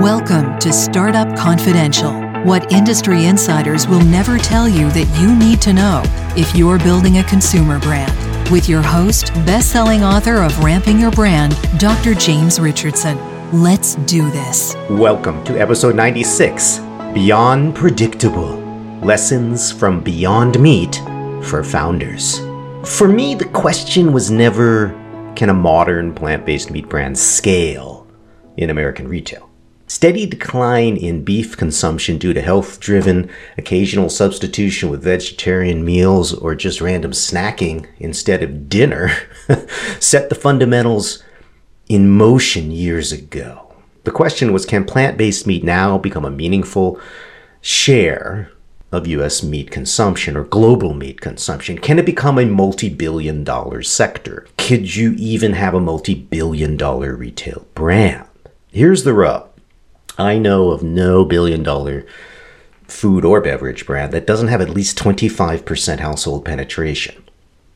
Welcome to Startup Confidential, what industry insiders will never tell you that you need to know if you're building a consumer brand. With your host, best-selling author of Ramping Your Brand, Dr. James Richardson. Let's do this. Welcome to episode 96 Beyond Predictable Lessons from Beyond Meat for Founders. For me, the question was never can a modern plant based meat brand scale in American retail? Steady decline in beef consumption due to health driven occasional substitution with vegetarian meals or just random snacking instead of dinner set the fundamentals in motion years ago. The question was can plant based meat now become a meaningful share of US meat consumption or global meat consumption? Can it become a multi billion dollar sector? Could you even have a multi billion dollar retail brand? Here's the rub I know of no billion dollar food or beverage brand that doesn't have at least 25% household penetration.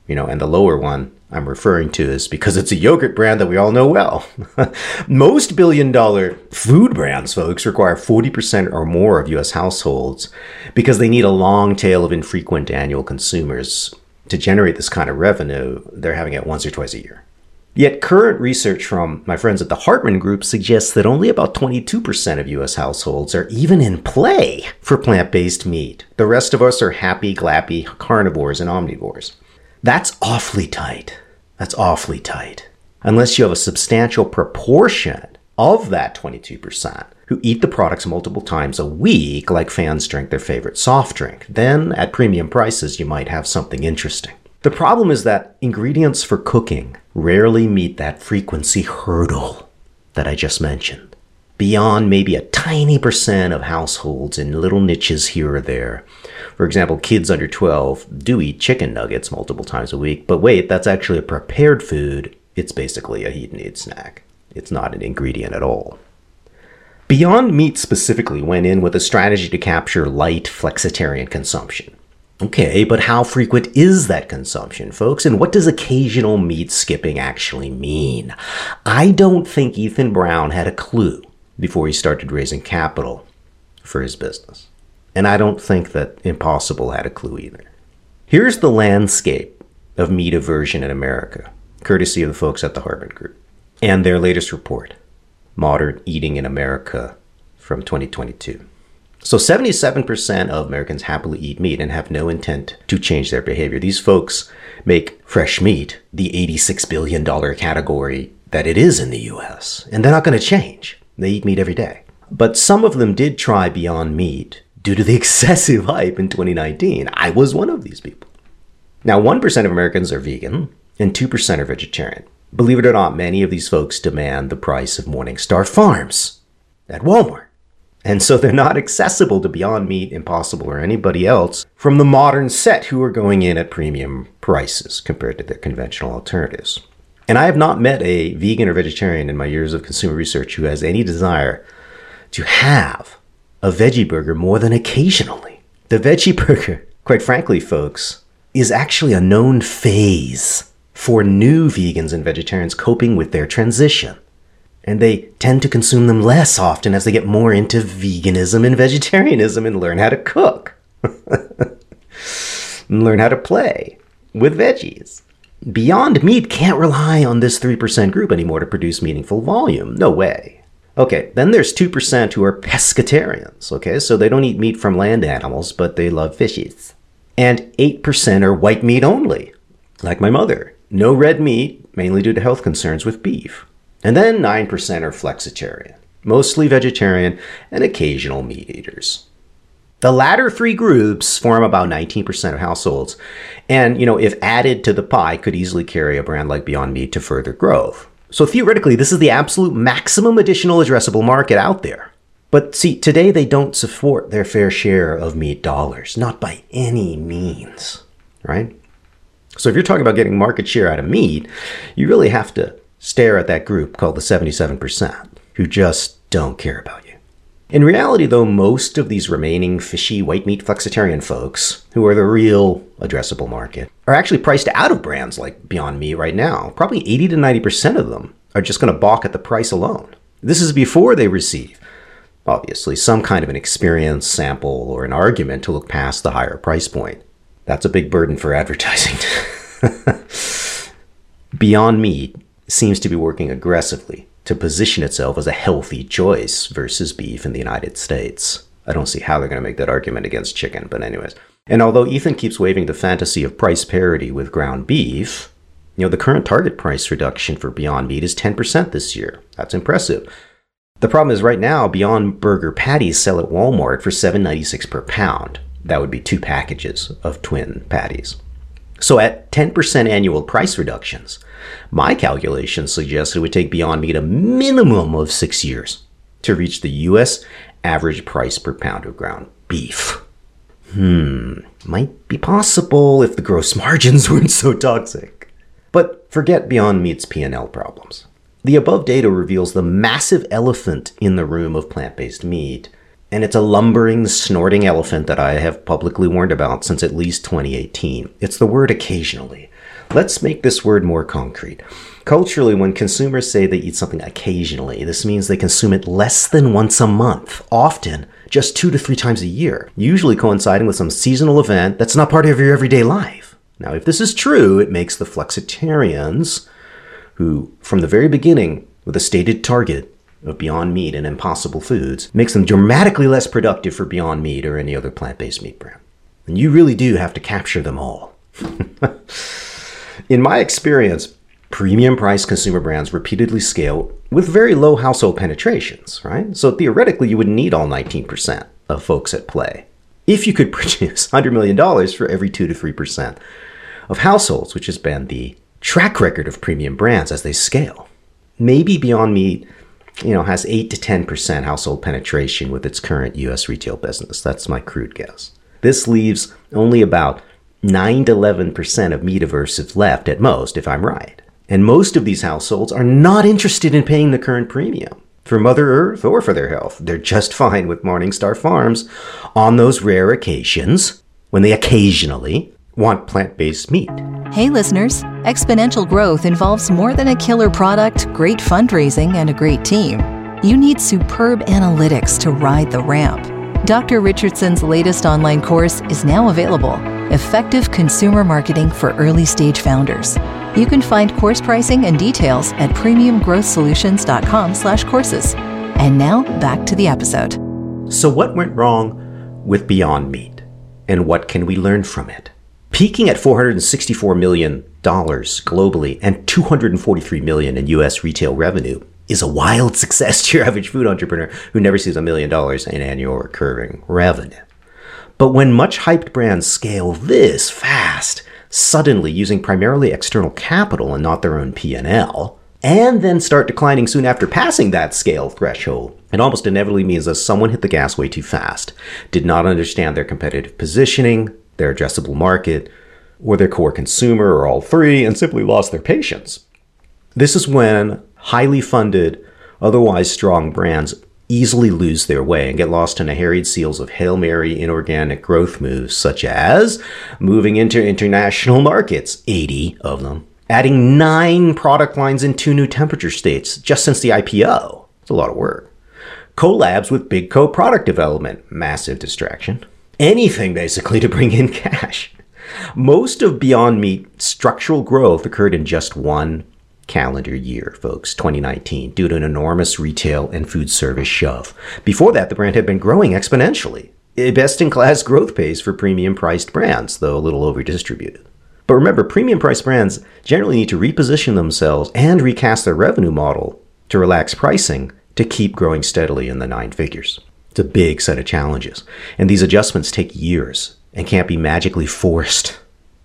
You know, and the lower one I'm referring to is because it's a yogurt brand that we all know well. Most billion dollar food brands, folks, require 40% or more of US households because they need a long tail of infrequent annual consumers to generate this kind of revenue. They're having it once or twice a year. Yet current research from my friends at the Hartman Group suggests that only about 22% of US households are even in play for plant based meat. The rest of us are happy, glappy carnivores and omnivores. That's awfully tight. That's awfully tight. Unless you have a substantial proportion of that 22% who eat the products multiple times a week, like fans drink their favorite soft drink, then at premium prices, you might have something interesting. The problem is that ingredients for cooking rarely meet that frequency hurdle that I just mentioned. Beyond maybe a tiny percent of households in little niches here or there. For example, kids under 12 do eat chicken nuggets multiple times a week, but wait, that's actually a prepared food. It's basically a heat and eat snack. It's not an ingredient at all. Beyond Meat specifically went in with a strategy to capture light flexitarian consumption. Okay, but how frequent is that consumption, folks? And what does occasional meat skipping actually mean? I don't think Ethan Brown had a clue before he started raising capital for his business. And I don't think that Impossible had a clue either. Here's the landscape of meat aversion in America, courtesy of the folks at the Hartman Group, and their latest report, Modern Eating in America from 2022. So 77% of Americans happily eat meat and have no intent to change their behavior. These folks make fresh meat the $86 billion category that it is in the US, and they're not going to change. They eat meat every day. But some of them did try Beyond Meat due to the excessive hype in 2019. I was one of these people. Now, 1% of Americans are vegan and 2% are vegetarian. Believe it or not, many of these folks demand the price of Morningstar Farms at Walmart. And so they're not accessible to Beyond Meat, Impossible, or anybody else from the modern set who are going in at premium prices compared to their conventional alternatives. And I have not met a vegan or vegetarian in my years of consumer research who has any desire to have a veggie burger more than occasionally. The veggie burger, quite frankly, folks, is actually a known phase for new vegans and vegetarians coping with their transition and they tend to consume them less often as they get more into veganism and vegetarianism and learn how to cook and learn how to play with veggies. Beyond Meat can't rely on this 3% group anymore to produce meaningful volume. No way. Okay, then there's 2% who are pescatarians, okay? So they don't eat meat from land animals, but they love fishes. And 8% are white meat only, like my mother. No red meat, mainly due to health concerns with beef. And then 9% are flexitarian, mostly vegetarian and occasional meat eaters. The latter three groups form about 19% of households, and you know, if added to the pie, could easily carry a brand like Beyond Meat to further growth. So theoretically, this is the absolute maximum additional addressable market out there. But see, today they don't support their fair share of meat dollars, not by any means, right? So if you're talking about getting market share out of meat, you really have to stare at that group called the 77% who just don't care about you. In reality, though, most of these remaining fishy white meat flexitarian folks, who are the real addressable market, are actually priced out of brands like Beyond Meat right now. Probably 80 to 90% of them are just going to balk at the price alone. This is before they receive obviously, some kind of an experience, sample, or an argument to look past the higher price point. That's a big burden for advertising. Beyond Meat seems to be working aggressively to position itself as a healthy choice versus beef in the United States. I don't see how they're going to make that argument against chicken, but, anyways. And although Ethan keeps waving the fantasy of price parity with ground beef, you know, the current target price reduction for Beyond Meat is 10% this year. That's impressive. The problem is right now, Beyond Burger patties sell at Walmart for $7.96 per pound. That would be two packages of twin patties. So at 10% annual price reductions, my calculations suggest it would take Beyond Meat a minimum of six years to reach the US average price per pound of ground beef. Hmm, might be possible if the gross margins weren't so toxic. But forget Beyond Meat's P&L problems. The above data reveals the massive elephant in the room of plant-based meat, and it's a lumbering, snorting elephant that I have publicly warned about since at least 2018. It's the word occasionally. Let's make this word more concrete. Culturally, when consumers say they eat something occasionally, this means they consume it less than once a month, often just two to three times a year, usually coinciding with some seasonal event that's not part of your everyday life. Now, if this is true, it makes the flexitarians, who from the very beginning, with a stated target of Beyond Meat and Impossible Foods, makes them dramatically less productive for Beyond Meat or any other plant based meat brand. And you really do have to capture them all. In my experience, premium price consumer brands repeatedly scale with very low household penetrations, right? So theoretically, you wouldn't need all 19% of folks at play. If you could produce $100 million for every 2 to 3% of households, which has been the track record of premium brands as they scale. Maybe Beyond Meat, you know, has 8 to 10% household penetration with its current US retail business. That's my crude guess. This leaves only about 9 to 11% of meat aversives left at most, if I'm right. And most of these households are not interested in paying the current premium for Mother Earth or for their health. They're just fine with Morningstar Farms on those rare occasions when they occasionally want plant based meat. Hey, listeners, exponential growth involves more than a killer product, great fundraising, and a great team. You need superb analytics to ride the ramp. Dr. Richardson's latest online course is now available Effective Consumer Marketing for Early Stage Founders. You can find course pricing and details at premiumgrowthsolutions.com slash courses. And now back to the episode. So what went wrong with Beyond Meat? And what can we learn from it? Peaking at $464 million globally and 243 million in US retail revenue is a wild success to your average food entrepreneur who never sees a million dollars in annual recurring revenue. But when much hyped brands scale this fast, suddenly using primarily external capital and not their own P&L, and then start declining soon after passing that scale threshold, it almost inevitably means that someone hit the gas way too fast, did not understand their competitive positioning, their addressable market, or their core consumer, or all three, and simply lost their patience. This is when highly funded, otherwise strong brands easily lose their way and get lost in a harried seals of Hail Mary inorganic growth moves, such as moving into international markets, 80 of them, adding nine product lines in two new temperature states just since the IPO. It's a lot of work. Collabs with Big Co product development, massive distraction. Anything basically to bring in cash. Most of Beyond Meat structural growth occurred in just one calendar year, folks, 2019, due to an enormous retail and food service shove. Before that, the brand had been growing exponentially. Best in class growth pace for premium priced brands, though a little over distributed. But remember, premium priced brands generally need to reposition themselves and recast their revenue model to relax pricing to keep growing steadily in the nine figures. It's a big set of challenges, and these adjustments take years and can't be magically forced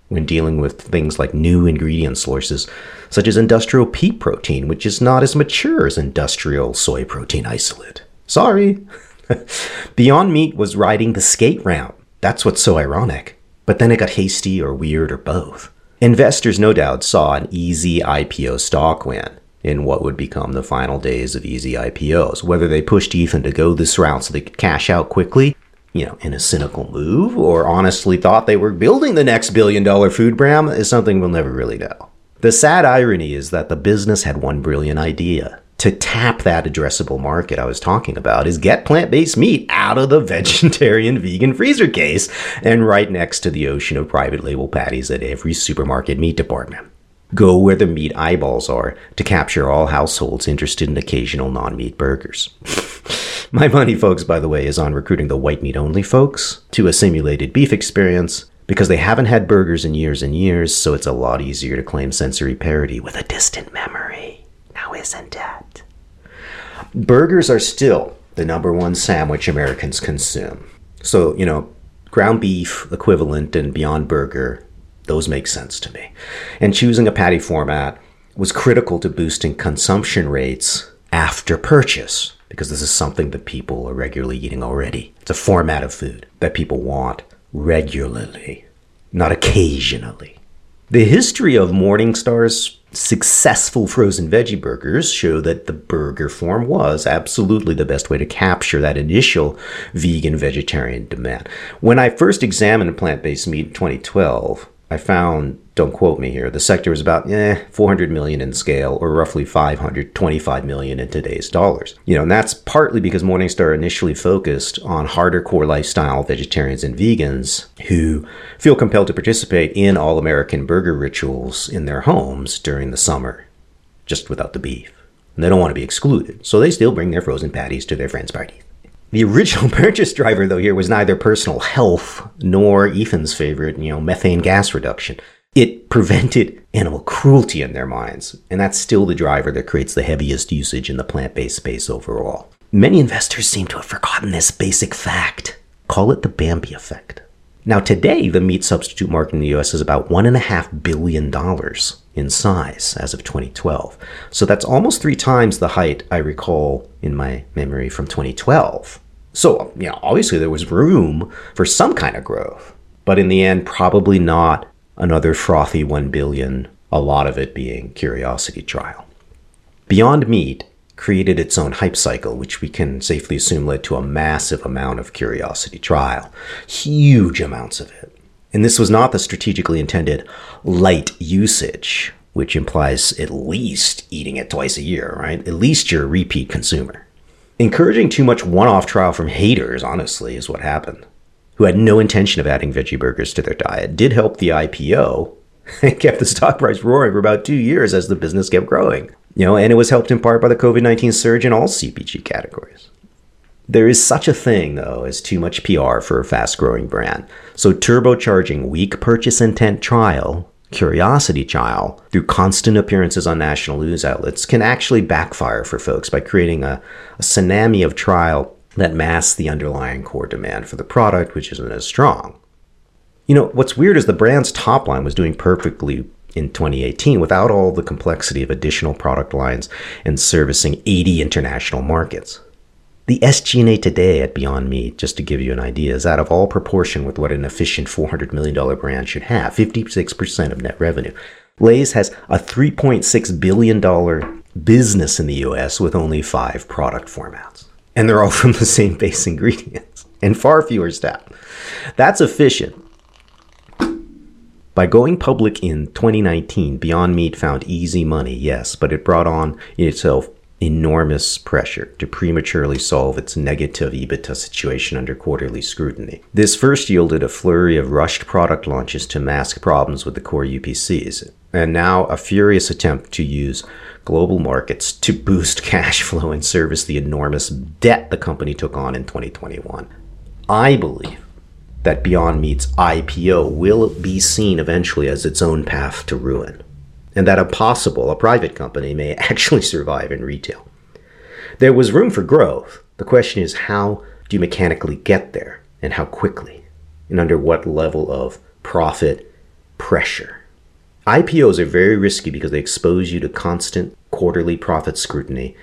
when dealing with things like new ingredient sources, such as industrial pea protein, which is not as mature as industrial soy protein isolate. Sorry. Beyond Meat was riding the skate ramp. That's what's so ironic. But then it got hasty or weird or both. Investors no doubt saw an easy IPO stock win in what would become the final days of easy IPOs. Whether they pushed Ethan to go this route so they could cash out quickly you know, in a cynical move or honestly thought they were building the next billion dollar food brand is something we'll never really know. The sad irony is that the business had one brilliant idea to tap that addressable market I was talking about is get plant based meat out of the vegetarian vegan freezer case and right next to the ocean of private label patties at every supermarket meat department. Go where the meat eyeballs are to capture all households interested in occasional non meat burgers. My money, folks, by the way, is on recruiting the white meat only folks to a simulated beef experience because they haven't had burgers in years and years, so it's a lot easier to claim sensory parity with a distant memory. Now, isn't it? Burgers are still the number one sandwich Americans consume. So, you know, ground beef equivalent and Beyond Burger those make sense to me. And choosing a patty format was critical to boosting consumption rates after purchase because this is something that people are regularly eating already. It's a format of food that people want regularly, not occasionally. The history of Morningstar's successful frozen veggie burgers show that the burger form was absolutely the best way to capture that initial vegan vegetarian demand. When I first examined plant based meat in 2012, I found, don't quote me here, the sector was about eh, 400 million in scale, or roughly 525 million in today's dollars. You know, and that's partly because Morningstar initially focused on harder core lifestyle vegetarians and vegans who feel compelled to participate in all American burger rituals in their homes during the summer, just without the beef. And they don't want to be excluded, so they still bring their frozen patties to their friends' parties. The original purchase driver, though, here was neither personal health nor Ethan's favorite, you know, methane gas reduction. It prevented animal cruelty in their minds, and that's still the driver that creates the heaviest usage in the plant based space overall. Many investors seem to have forgotten this basic fact. Call it the Bambi effect. Now, today, the meat substitute market in the US is about $1.5 billion in size as of 2012. So that's almost three times the height I recall in my memory from 2012. So, you know, obviously there was room for some kind of growth, but in the end, probably not another frothy 1 billion, a lot of it being curiosity trial. Beyond Meat created its own hype cycle, which we can safely assume led to a massive amount of curiosity trial. Huge amounts of it. And this was not the strategically intended light usage, which implies at least eating it twice a year, right? At least you're a repeat consumer. Encouraging too much one off trial from haters, honestly, is what happened, who had no intention of adding veggie burgers to their diet, did help the IPO and kept the stock price roaring for about two years as the business kept growing. You know, and it was helped in part by the COVID 19 surge in all CPG categories. There is such a thing, though, as too much PR for a fast growing brand. So, turbocharging weak purchase intent trial, curiosity trial, through constant appearances on national news outlets can actually backfire for folks by creating a, a tsunami of trial that masks the underlying core demand for the product, which isn't as strong. You know, what's weird is the brand's top line was doing perfectly in 2018 without all the complexity of additional product lines and servicing 80 international markets. The SG&A today at Beyond Meat, just to give you an idea, is out of all proportion with what an efficient $400 million brand should have, 56% of net revenue. Lay's has a $3.6 billion business in the US with only five product formats. And they're all from the same base ingredients and far fewer staff. That's efficient. By going public in 2019, Beyond Meat found easy money, yes, but it brought on in itself enormous pressure to prematurely solve its negative EBITDA situation under quarterly scrutiny. This first yielded a flurry of rushed product launches to mask problems with the core UPCs, and now a furious attempt to use global markets to boost cash flow and service the enormous debt the company took on in 2021. I believe that Beyond Meat's IPO will be seen eventually as its own path to ruin and that Impossible, a private company may actually survive in retail. There was room for growth. The question is how do you mechanically get there and how quickly and under what level of profit pressure? IPOs are very risky because they expose you to constant quarterly profit scrutiny,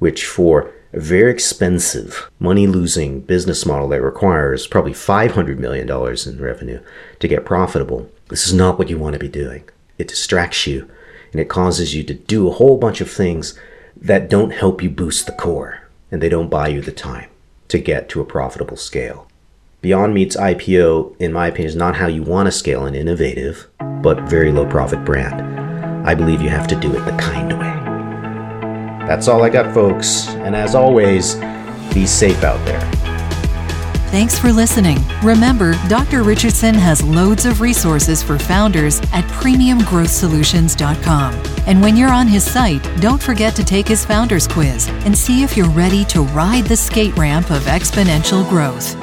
which for a very expensive, money losing business model that requires probably $500 million in revenue to get profitable, this is not what you want to be doing. It distracts you and it causes you to do a whole bunch of things that don't help you boost the core and they don't buy you the time to get to a profitable scale. Beyond Meat's IPO, in my opinion, is not how you want to scale an innovative but very low profit brand. I believe you have to do it the kind way. That's all I got, folks. And as always, be safe out there. Thanks for listening. Remember, Dr. Richardson has loads of resources for founders at premiumgrowthsolutions.com. And when you're on his site, don't forget to take his founders quiz and see if you're ready to ride the skate ramp of exponential growth.